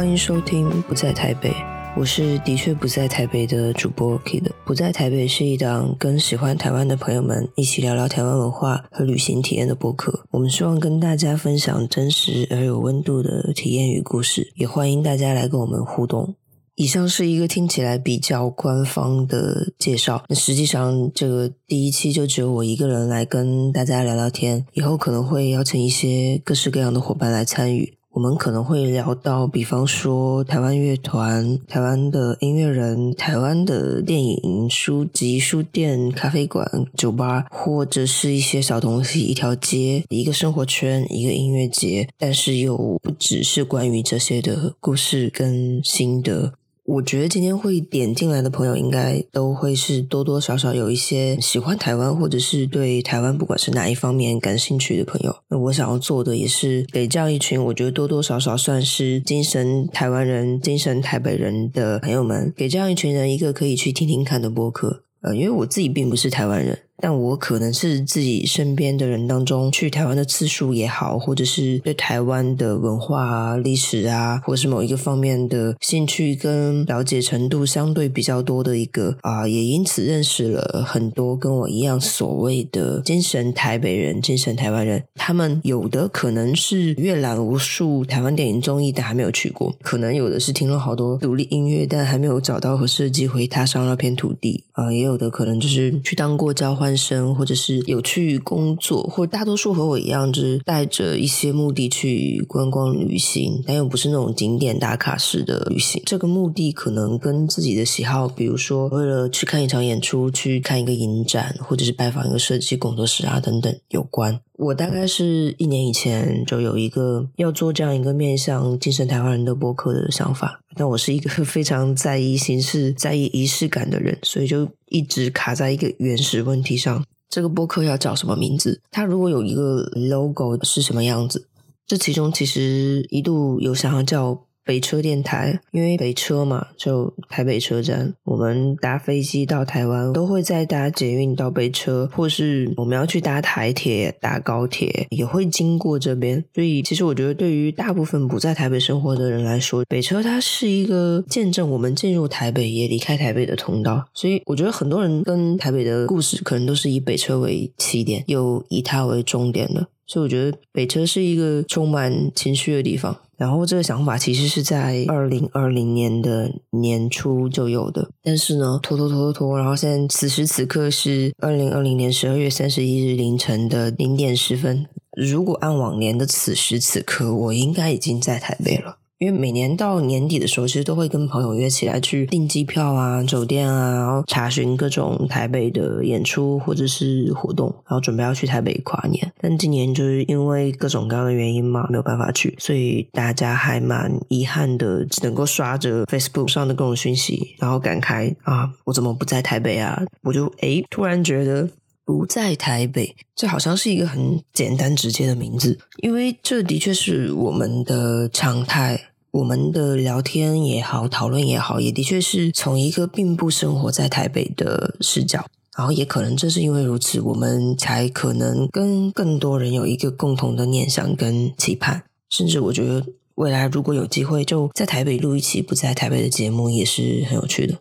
欢迎收听《不在台北》，我是的确不在台北的主播 Kid。不在台北是一档跟喜欢台湾的朋友们一起聊聊台湾文化和旅行体验的播客。我们希望跟大家分享真实而有温度的体验与故事，也欢迎大家来跟我们互动。以上是一个听起来比较官方的介绍，那实际上这个第一期就只有我一个人来跟大家聊聊天，以后可能会邀请一些各式各样的伙伴来参与。我们可能会聊到，比方说台湾乐团、台湾的音乐人、台湾的电影、书籍、书店、咖啡馆、酒吧，或者是一些小东西、一条街、一个生活圈、一个音乐节，但是又不只是关于这些的故事跟心得。我觉得今天会点进来的朋友，应该都会是多多少少有一些喜欢台湾，或者是对台湾不管是哪一方面感兴趣的朋友。那我想要做的也是给这样一群我觉得多多少少算是精神台湾人、精神台北人的朋友们，给这样一群人一个可以去听听看的播客。呃，因为我自己并不是台湾人。但我可能是自己身边的人当中去台湾的次数也好，或者是对台湾的文化啊、历史啊，或是某一个方面的兴趣跟了解程度相对比较多的一个啊，也因此认识了很多跟我一样所谓的精神台北人、精神台湾人。他们有的可能是阅览无数台湾电影综艺，但还没有去过；可能有的是听了好多独立音乐，但还没有找到合适的机会踏上那片土地啊。也有的可能就是去当过交换。生，或者是有去工作，或大多数和我一样，就是带着一些目的去观光旅行，但又不是那种景点打卡式的旅行。这个目的可能跟自己的喜好，比如说为了去看一场演出、去看一个影展，或者是拜访一个设计工作室啊等等有关。我大概是一年以前就有一个要做这样一个面向精神台湾人的播客的想法，但我是一个 非常在意形式、在意仪式感的人，所以就一直卡在一个原始问题上：这个播客要叫什么名字？它如果有一个 logo 是什么样子？这其中其实一度有想要叫。北车电台，因为北车嘛，就台北车站。我们搭飞机到台湾，都会再搭捷运到北车，或是我们要去搭台铁、搭高铁，也会经过这边。所以，其实我觉得，对于大部分不在台北生活的人来说，北车它是一个见证我们进入台北也离开台北的通道。所以，我觉得很多人跟台北的故事，可能都是以北车为起点，又以它为终点的。所以，我觉得北车是一个充满情绪的地方。然后这个想法其实是在二零二零年的年初就有的，但是呢，拖拖拖拖拖，然后现在此时此刻是二零二零年十二月三十一日凌晨的零点十分。如果按往年的此时此刻，我应该已经在台北了。因为每年到年底的时候，其实都会跟朋友约起来去订机票啊、酒店啊，然后查询各种台北的演出或者是活动，然后准备要去台北跨年。但今年就是因为各种各样的原因嘛，没有办法去，所以大家还蛮遗憾的，只能够刷着 Facebook 上的各种讯息，然后感慨啊，我怎么不在台北啊？我就诶，突然觉得。不在台北，这好像是一个很简单直接的名字，因为这的确是我们的常态。我们的聊天也好，讨论也好，也的确是从一个并不生活在台北的视角，然后也可能正是因为如此，我们才可能跟更多人有一个共同的念想跟期盼。甚至我觉得未来如果有机会，就在台北录一期不在台北的节目，也是很有趣的。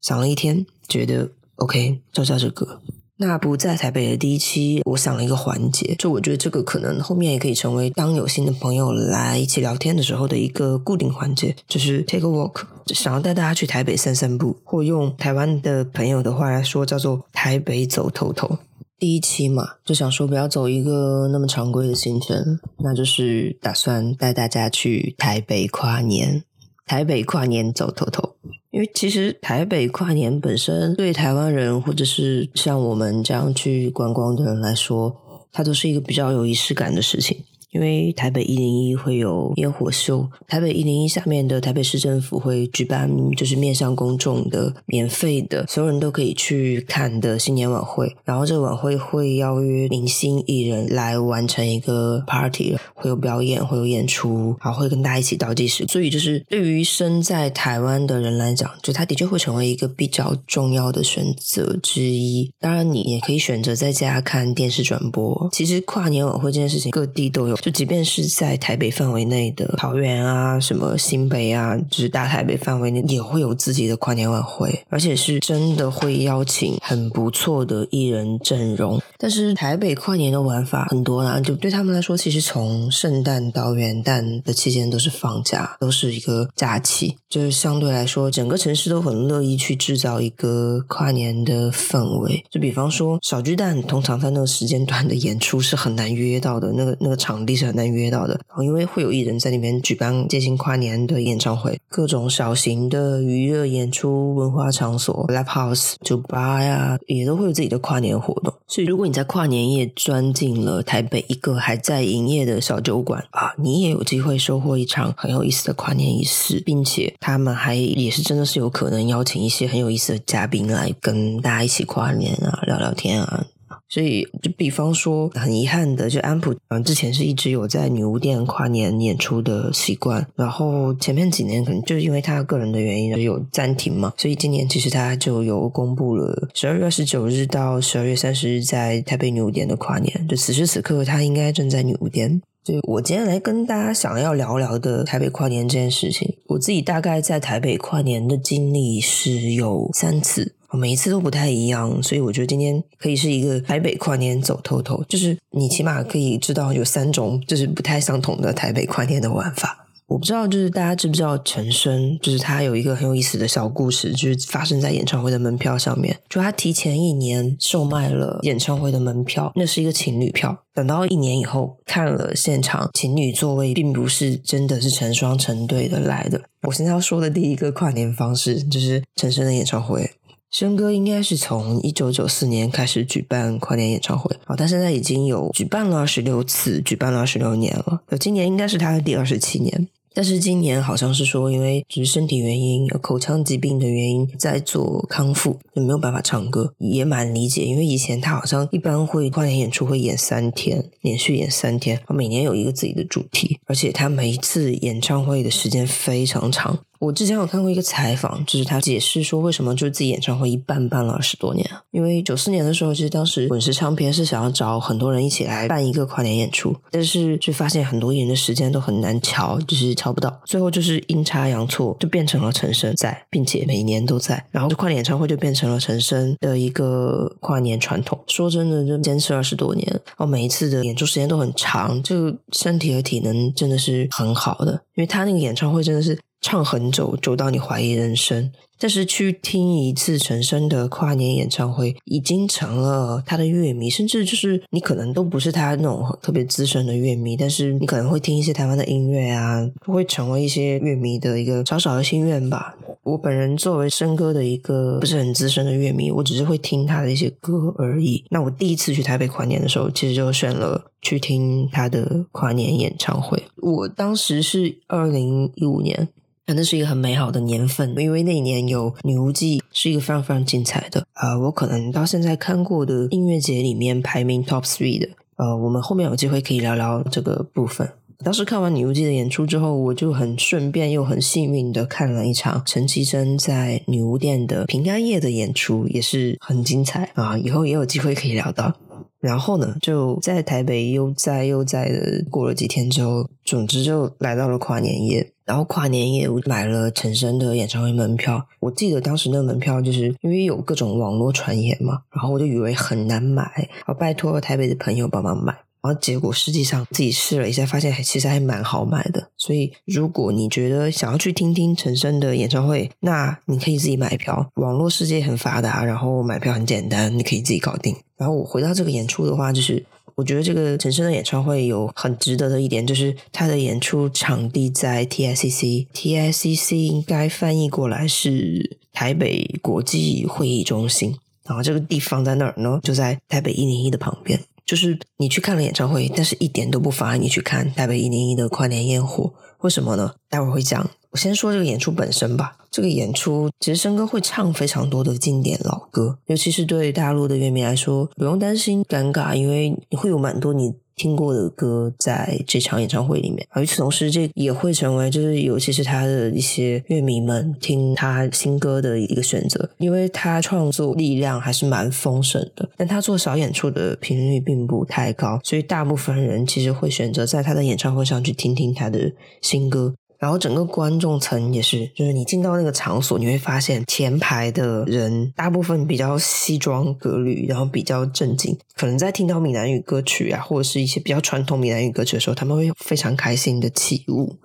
想了一天，觉得 OK，就叫这个。那不在台北的第一期，我想了一个环节，就我觉得这个可能后面也可以成为当有新的朋友来一起聊天的时候的一个固定环节，就是 take a walk，想要带大家去台北散散步，或用台湾的朋友的话来说，叫做台北走透透。第一期嘛，就想说不要走一个那么常规的行程，那就是打算带大家去台北跨年，台北跨年走透透。因为其实台北跨年本身对台湾人或者是像我们这样去观光的人来说，它都是一个比较有仪式感的事情。因为台北一零一会有烟火秀，台北一零一下面的台北市政府会举办就是面向公众的免费的，所有人都可以去看的新年晚会。然后这个晚会会邀约明星艺人来完成一个 party，会有表演，会有演出，然后会跟大家一起倒计时。所以就是对于身在台湾的人来讲，就他的确会成为一个比较重要的选择之一。当然，你也可以选择在家看电视转播。其实跨年晚会这件事情，各地都有。就即便是在台北范围内的桃园啊、什么新北啊，就是大台北范围内，也会有自己的跨年晚会，而且是真的会邀请很不错的艺人阵容。但是台北跨年的玩法很多啦，就对他们来说，其实从圣诞到元旦的期间都是放假，都是一个假期，就是相对来说，整个城市都很乐意去制造一个跨年的氛围。就比方说小巨蛋，通常在那个时间段的演出是很难约到的，那个那个场地是很难约到的，因为会有艺人在里面举办接近跨年的演唱会，各种小型的娱乐演出、文化场所、live house、酒吧呀，也都会有自己的跨年活动。所以，如果你在跨年夜钻进了台北一个还在营业的小酒馆啊，你也有机会收获一场很有意思的跨年仪式，并且他们还也是真的是有可能邀请一些很有意思的嘉宾来跟大家一起跨年啊，聊聊天啊。所以，就比方说，很遗憾的，就安普，嗯，之前是一直有在女巫店跨年演出的习惯，然后前面几年可能就是因为他个人的原因有暂停嘛，所以今年其实他就有公布了十二月二十九日到十二月三十日在台北女巫店的跨年，就此时此刻他应该正在女巫店。所以我今天来跟大家想要聊聊的台北跨年这件事情，我自己大概在台北跨年的经历是有三次。每一次都不太一样，所以我觉得今天可以是一个台北跨年走透透，就是你起码可以知道有三种就是不太相同的台北跨年的玩法。我不知道，就是大家知不知道陈升，就是他有一个很有意思的小故事，就是发生在演唱会的门票上面。就他提前一年售卖了演唱会的门票，那是一个情侣票。等到一年以后看了现场，情侣座位并不是真的是成双成对的来的。我现在要说的第一个跨年方式，就是陈升的演唱会。申哥应该是从一九九四年开始举办跨年演唱会，哦，他现在已经有举办了二十六次，举办了二十六年了。今年应该是他的第二十七年，但是今年好像是说，因为只是身体原因，口腔疾病的原因，在做康复，就没有办法唱歌，也蛮理解。因为以前他好像一般会跨年演出会演三天，连续演三天，他每年有一个自己的主题，而且他每一次演唱会的时间非常长。我之前有看过一个采访，就是他解释说，为什么就是自己演唱会一办办了二十多年？因为九四年的时候，其实当时滚石唱片是想要找很多人一起来办一个跨年演出，但是却发现很多艺人的时间都很难瞧，就是找不到，最后就是阴差阳错就变成了陈升在，并且每年都在，然后就跨年演唱会就变成了陈升的一个跨年传统。说真的，就坚持二十多年，哦，每一次的演出时间都很长，就身体和体能真的是很好的，因为他那个演唱会真的是。唱很久，久到你怀疑人生。但是去听一次陈升的跨年演唱会，已经成了他的乐迷，甚至就是你可能都不是他那种特别资深的乐迷，但是你可能会听一些台湾的音乐啊，会成为一些乐迷的一个小小的心愿吧。我本人作为生哥的一个不是很资深的乐迷，我只是会听他的一些歌而已。那我第一次去台北跨年的时候，其实就选了去听他的跨年演唱会。我当时是二零一五年。那是一个很美好的年份，因为那一年有《女巫记》，是一个非常非常精彩的。呃，我可能到现在看过的音乐节里面排名 top three 的。呃，我们后面有机会可以聊聊这个部分。当时看完《女巫记》的演出之后，我就很顺便又很幸运的看了一场陈绮贞在女巫店的平安夜的演出，也是很精彩啊！以后也有机会可以聊到。然后呢，就在台北悠哉悠哉的过了几天之后，总之就来到了跨年夜。然后跨年夜我买了陈升的演唱会门票。我记得当时那个门票就是因为有各种网络传言嘛，然后我就以为很难买，我拜托台北的朋友帮忙买。然后结果实际上自己试了一下，发现还其实还蛮好买的。所以如果你觉得想要去听听陈升的演唱会，那你可以自己买票。网络世界很发达，然后买票很简单，你可以自己搞定。然后我回到这个演出的话，就是。我觉得这个陈升的演唱会有很值得的一点，就是他的演出场地在 TICC，TICC 应该翻译过来是台北国际会议中心，然后这个地方在哪儿呢？就在台北一零一的旁边。就是你去看了演唱会，但是一点都不妨碍你去看台北一零一的跨年烟火。为什么呢？待会儿会讲。我先说这个演出本身吧。这个演出其实生哥会唱非常多的经典老歌，尤其是对大陆的乐迷来说，不用担心尴尬，因为你会有蛮多你听过的歌在这场演唱会里面。而与此同时，这也会成为就是尤其是他的一些乐迷们听他新歌的一个选择，因为他创作力量还是蛮丰盛的，但他做小演出的频率并不太高，所以大部分人其实会选择在他的演唱会上去听听他的新歌。然后整个观众层也是，就是你进到那个场所，你会发现前排的人大部分比较西装革履，然后比较正经。可能在听到闽南语歌曲啊，或者是一些比较传统闽南语歌曲的时候，他们会非常开心的起舞。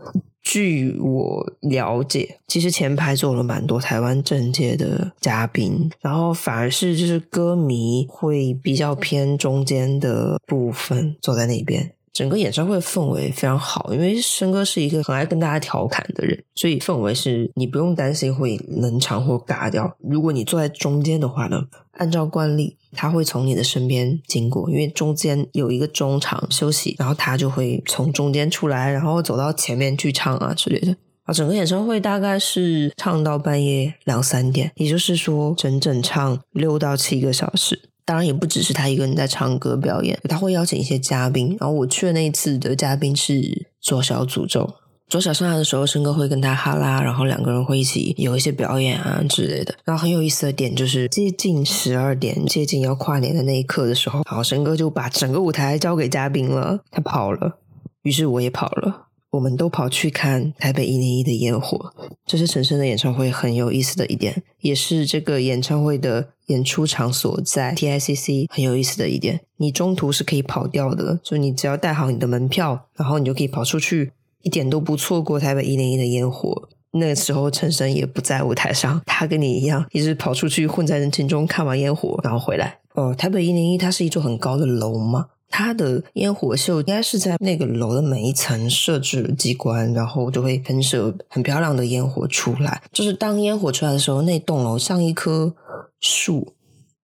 据我了解，其实前排坐了蛮多台湾政界的嘉宾，然后反而是就是歌迷会比较偏中间的部分坐在那边。整个演唱会氛围非常好，因为申哥是一个很爱跟大家调侃的人，所以氛围是你不用担心会冷场或尬掉。如果你坐在中间的话呢，按照惯例他会从你的身边经过，因为中间有一个中场休息，然后他就会从中间出来，然后走到前面去唱啊之类的。啊，整个演唱会大概是唱到半夜两三点，也就是说整整唱六到七个小时。当然也不只是他一个人在唱歌表演，他会邀请一些嘉宾。然后我去的那一次的嘉宾是左小诅咒，左小上来的时候，申哥会跟他哈拉，然后两个人会一起有一些表演啊之类的。然后很有意思的点就是接近十二点，接近要跨年的那一刻的时候，好，申哥就把整个舞台交给嘉宾了，他跑了，于是我也跑了。我们都跑去看台北一零一的烟火，这是陈升的演唱会很有意思的一点，也是这个演唱会的演出场所在 TICC 很有意思的一点。你中途是可以跑掉的，就你只要带好你的门票，然后你就可以跑出去，一点都不错过台北一零一的烟火。那个时候陈升也不在舞台上，他跟你一样，一直跑出去混在人群中看完烟火，然后回来。哦，台北一零一它是一座很高的楼吗？它的烟火秀应该是在那个楼的每一层设置机关，然后就会喷射很漂亮的烟火出来。就是当烟火出来的时候，那栋楼像一棵树，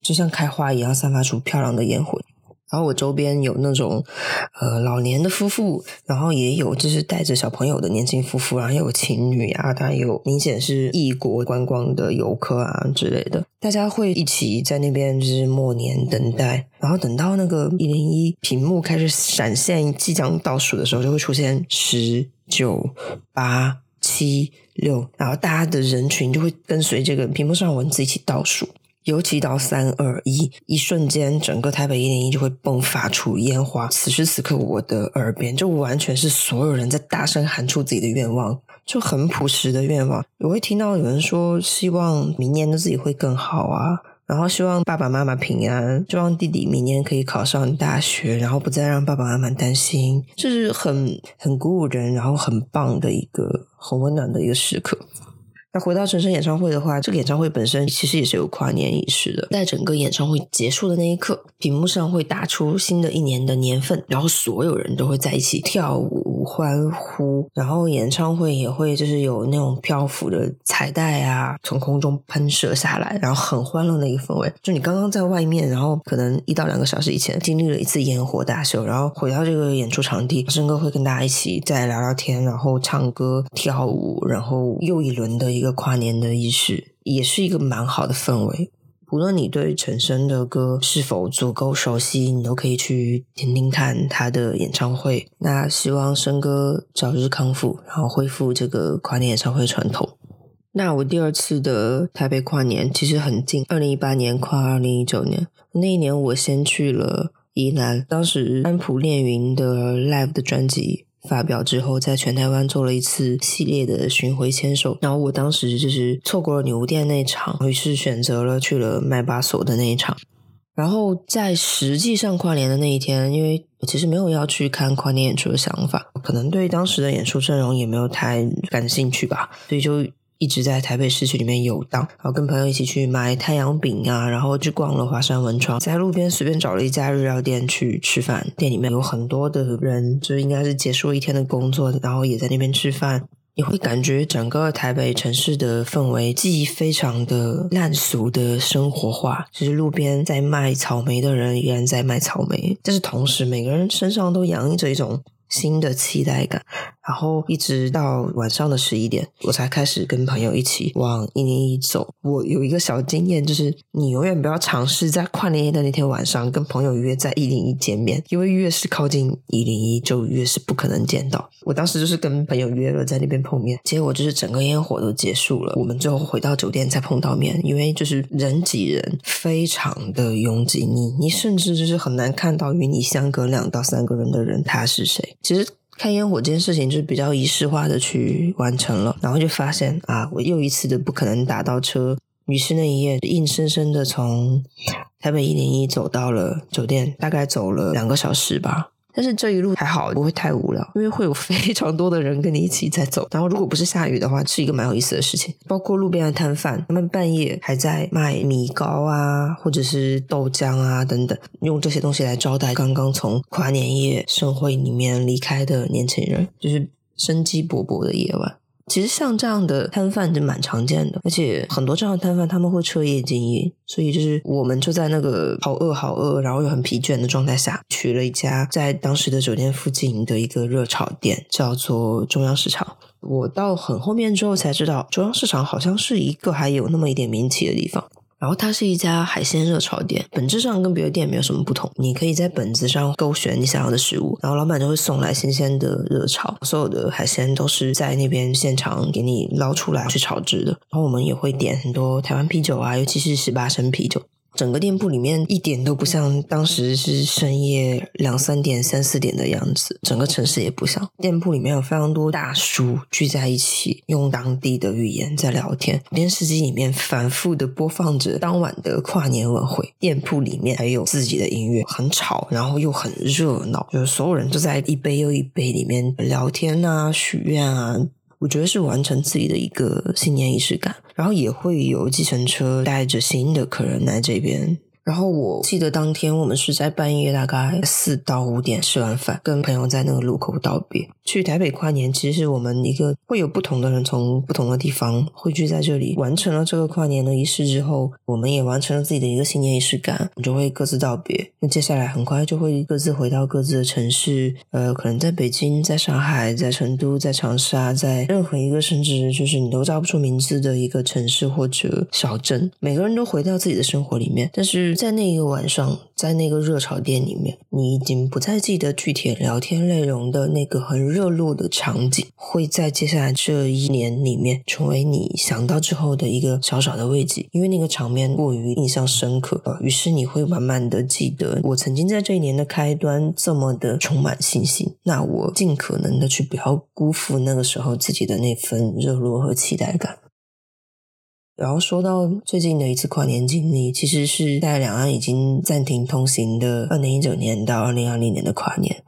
就像开花一样，散发出漂亮的烟火。然后我周边有那种呃老年的夫妇，然后也有就是带着小朋友的年轻夫妇，然后有情侣啊，当然有明显是异国观光的游客啊之类的，大家会一起在那边就是默念等待，然后等到那个一零一屏幕开始闪现即将倒数的时候，就会出现十九八七六，然后大家的人群就会跟随这个屏幕上文字一起倒数。尤其到三二一，一瞬间，整个台北一零一就会迸发出烟花。此时此刻，我的耳边就完全是所有人在大声喊出自己的愿望，就很朴实的愿望。我会听到有人说，希望明年的自己会更好啊，然后希望爸爸妈妈平安，希望弟弟明年可以考上大学，然后不再让爸爸妈妈担心。这是很很鼓舞人，然后很棒的一个很温暖的一个时刻。那回到陈升演唱会的话，这个演唱会本身其实也是有跨年仪式的。在整个演唱会结束的那一刻，屏幕上会打出新的一年的年份，然后所有人都会在一起跳舞欢呼，然后演唱会也会就是有那种漂浮的彩带啊，从空中喷射下来，然后很欢乐的一个氛围。就你刚刚在外面，然后可能一到两个小时以前经历了一次烟火大秀，然后回到这个演出场地，申哥会跟大家一起再聊聊天，然后唱歌跳舞，然后又一轮的。一个跨年的仪式，也是一个蛮好的氛围。无论你对陈升的歌是否足够熟悉，你都可以去听听看他的演唱会。那希望升哥早日康复，然后恢复这个跨年演唱会传统。那我第二次的台北跨年其实很近，二零一八年跨二零一九年那一年，我先去了宜兰，当时安普炼云的 Live 的专辑。发表之后，在全台湾做了一次系列的巡回签售，然后我当时就是错过了牛店那场，于是选择了去了麦巴索的那一场。然后在实际上跨年的那一天，因为我其实没有要去看跨年演出的想法，可能对当时的演出阵容也没有太感兴趣吧，所以就。一直在台北市区里面游荡，然后跟朋友一起去买太阳饼啊，然后去逛了华山文创，在路边随便找了一家日料店去吃饭。店里面有很多的人，就应该是结束一天的工作，然后也在那边吃饭。你会感觉整个台北城市的氛围既非常的烂俗的生活化，就是路边在卖草莓的人依然在卖草莓，但是同时每个人身上都洋溢着一种。新的期待感，然后一直到晚上的十一点，我才开始跟朋友一起往一零一走。我有一个小经验，就是你永远不要尝试在跨年夜的那天晚上跟朋友约在一零一见面，因为越是靠近一零一，就越是不可能见到。我当时就是跟朋友约了在那边碰面，结果就是整个烟火都结束了，我们最后回到酒店才碰到面，因为就是人挤人，非常的拥挤，你你甚至就是很难看到与你相隔两到三个人的人他是谁。其实。看烟火这件事情就是比较仪式化的去完成了，然后就发现啊，我又一次的不可能打到车，于是那一夜硬生生的从台北一零一走到了酒店，大概走了两个小时吧。但是这一路还好，不会太无聊，因为会有非常多的人跟你一起在走。然后如果不是下雨的话，是一个蛮有意思的事情。包括路边的摊贩，他们半夜还在卖米糕啊，或者是豆浆啊等等，用这些东西来招待刚刚从跨年夜盛会里面离开的年轻人，就是生机勃勃的夜晚。其实像这样的摊贩就蛮常见的，而且很多这样的摊贩他们会彻夜经营，所以就是我们就在那个好饿好饿，然后又很疲倦的状态下，去了一家在当时的酒店附近的一个热炒店，叫做中央市场。我到很后面之后才知道，中央市场好像是一个还有那么一点名气的地方。然后它是一家海鲜热炒店，本质上跟别的店没有什么不同。你可以在本子上勾选你想要的食物，然后老板就会送来新鲜的热炒，所有的海鲜都是在那边现场给你捞出来去炒制的。然后我们也会点很多台湾啤酒啊，尤其是十八升啤酒。整个店铺里面一点都不像当时是深夜两三点、三四点的样子，整个城市也不像。店铺里面有非常多大叔聚在一起，用当地的语言在聊天。电视机里面反复的播放着当晚的跨年晚会，店铺里面还有自己的音乐，很吵，然后又很热闹，就是所有人都在一杯又一杯里面聊天啊、许愿啊。我觉得是完成自己的一个新年仪式感，然后也会有计程车带着新的客人来这边。然后我记得当天我们是在半夜大概四到五点吃完饭，跟朋友在那个路口道别。去台北跨年，其实是我们一个会有不同的人从不同的地方汇聚在这里，完成了这个跨年的仪式之后，我们也完成了自己的一个新年仪式感，我们就会各自道别。那接下来很快就会各自回到各自的城市，呃，可能在北京、在上海、在成都、在长沙，在任何一个甚至就是你都叫不出名字的一个城市或者小镇，每个人都回到自己的生活里面，但是。在那一个晚上，在那个热炒店里面，你已经不再记得具体聊天内容的那个很热络的场景，会在接下来这一年里面成为你想到之后的一个小小的慰藉，因为那个场面过于印象深刻啊，于是你会慢慢的记得，我曾经在这一年的开端这么的充满信心，那我尽可能的去不要辜负那个时候自己的那份热络和期待感。然后说到最近的一次跨年经历，其实是在两岸已经暂停通行的二零一九年到二零二零年的跨年。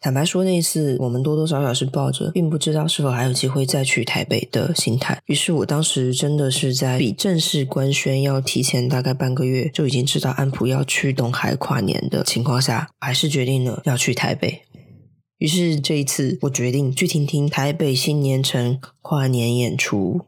坦白说，那一次我们多多少少是抱着并不知道是否还有机会再去台北的心态。于是我当时真的是在比正式官宣要提前大概半个月就已经知道安普要去东海跨年的情况下，还是决定了要去台北。于是这一次，我决定去听听台北新年城跨年演出。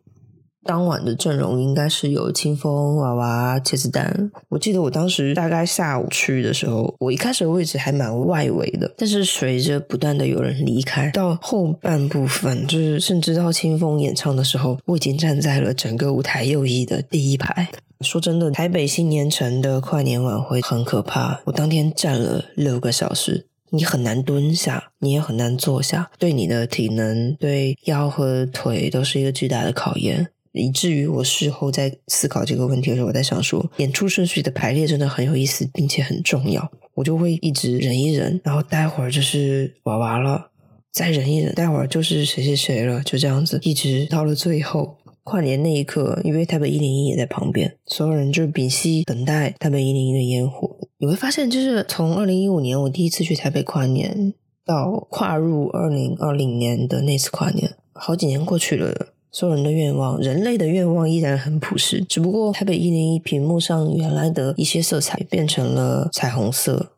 当晚的阵容应该是有清风、娃娃、茄子蛋。我记得我当时大概下午去的时候，我一开始的位置还蛮外围的，但是随着不断的有人离开，到后半部分，就是甚至到清风演唱的时候，我已经站在了整个舞台右翼的第一排。说真的，台北新年城的跨年晚会很可怕，我当天站了六个小时，你很难蹲下，你也很难坐下，对你的体能、对腰和腿都是一个巨大的考验。以至于我事后在思考这个问题的时候，我在想说，演出顺序的排列真的很有意思，并且很重要。我就会一直忍一忍，然后待会儿就是娃娃了，再忍一忍，待会儿就是谁谁谁了，就这样子，一直到了最后跨年那一刻，因为台北一零一也在旁边，所有人就屏息等待台北一零一的烟火。你会发现，就是从二零一五年我第一次去台北跨年，到跨入二零二零年的那次跨年，好几年过去了。所有人的愿望，人类的愿望依然很朴实，只不过台北一零一屏幕上原来的一些色彩变成了彩虹色。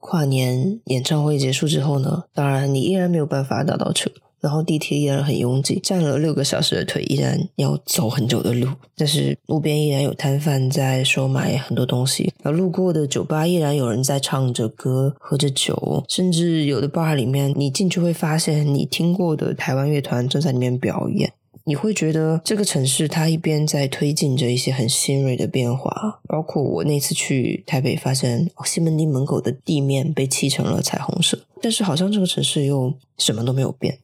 跨年演唱会结束之后呢，当然你依然没有办法打到车。然后地铁依然很拥挤，站了六个小时的腿依然要走很久的路，但是路边依然有摊贩在售卖很多东西，而路过的酒吧依然有人在唱着歌、喝着酒，甚至有的 bar 里面你进去会发现你听过的台湾乐团正在里面表演。你会觉得这个城市它一边在推进着一些很新锐的变化，包括我那次去台北，发现西门町门口的地面被漆成了彩虹色，但是好像这个城市又什么都没有变。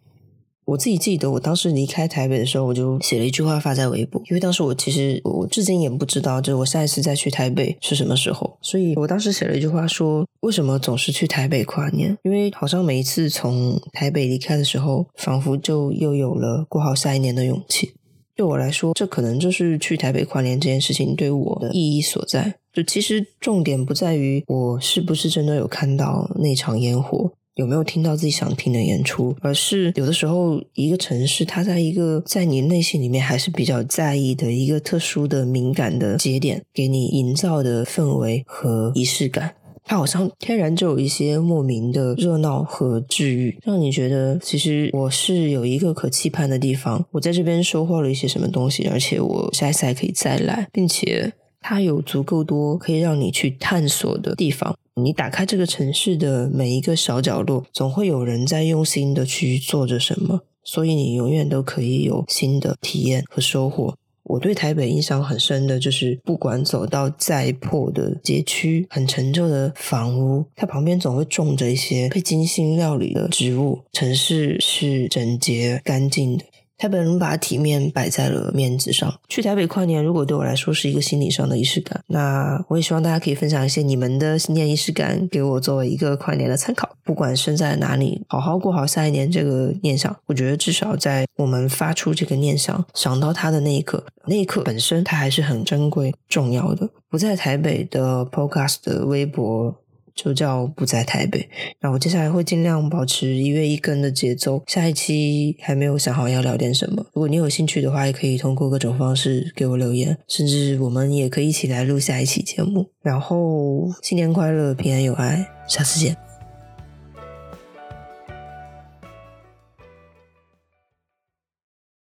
我自己记得，我当时离开台北的时候，我就写了一句话发在微博，因为当时我其实我至今也不知道，就是我下一次再去台北是什么时候，所以我当时写了一句话说：为什么总是去台北跨年？因为好像每一次从台北离开的时候，仿佛就又有了过好下一年的勇气。对我来说，这可能就是去台北跨年这件事情对我的意义所在。就其实重点不在于我是不是真的有看到那场烟火。有没有听到自己想听的演出？而是有的时候，一个城市它在一个在你内心里面还是比较在意的一个特殊的敏感的节点，给你营造的氛围和仪式感，它好像天然就有一些莫名的热闹和治愈，让你觉得其实我是有一个可期盼的地方，我在这边收获了一些什么东西，而且我下一次还可以再来，并且。它有足够多可以让你去探索的地方。你打开这个城市的每一个小角落，总会有人在用心的去做着什么，所以你永远都可以有新的体验和收获。我对台北印象很深的就是，不管走到再破的街区、很陈旧的房屋，它旁边总会种着一些被精心料理的植物。城市是整洁干净的。台北人把体面摆在了面子上。去台北跨年，如果对我来说是一个心理上的仪式感，那我也希望大家可以分享一些你们的新年仪式感，给我作为一个跨年的参考。不管身在哪里，好好过好下一年这个念想，我觉得至少在我们发出这个念想、想到它的那一刻，那一刻本身它还是很珍贵、重要的。不在台北的 Podcast 微博。就叫不在台北，那我接下来会尽量保持一月一更的节奏。下一期还没有想好要聊点什么，如果你有兴趣的话，也可以通过各种方式给我留言，甚至我们也可以一起来录下一期节目。然后新年快乐，平安有爱，下次见。